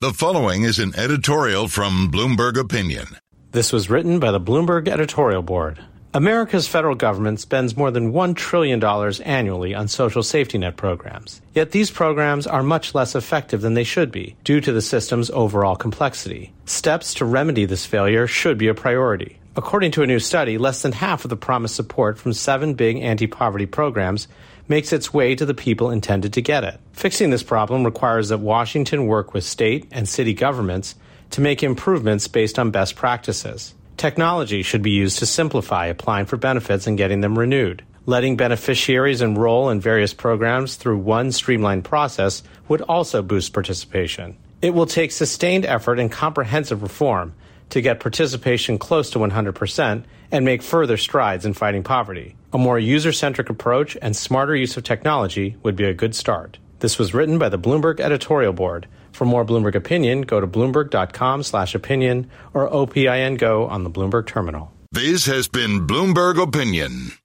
The following is an editorial from Bloomberg Opinion. This was written by the Bloomberg Editorial Board. America's federal government spends more than $1 trillion annually on social safety net programs. Yet these programs are much less effective than they should be due to the system's overall complexity. Steps to remedy this failure should be a priority. According to a new study, less than half of the promised support from seven big anti poverty programs makes its way to the people intended to get it. Fixing this problem requires that Washington work with state and city governments to make improvements based on best practices. Technology should be used to simplify applying for benefits and getting them renewed. Letting beneficiaries enroll in various programs through one streamlined process would also boost participation. It will take sustained effort and comprehensive reform to get participation close to 100% and make further strides in fighting poverty. A more user centric approach and smarter use of technology would be a good start. This was written by the Bloomberg Editorial Board. For more Bloomberg opinion, go to bloomberg.com slash opinion or OPIN Go on the Bloomberg terminal. This has been Bloomberg Opinion.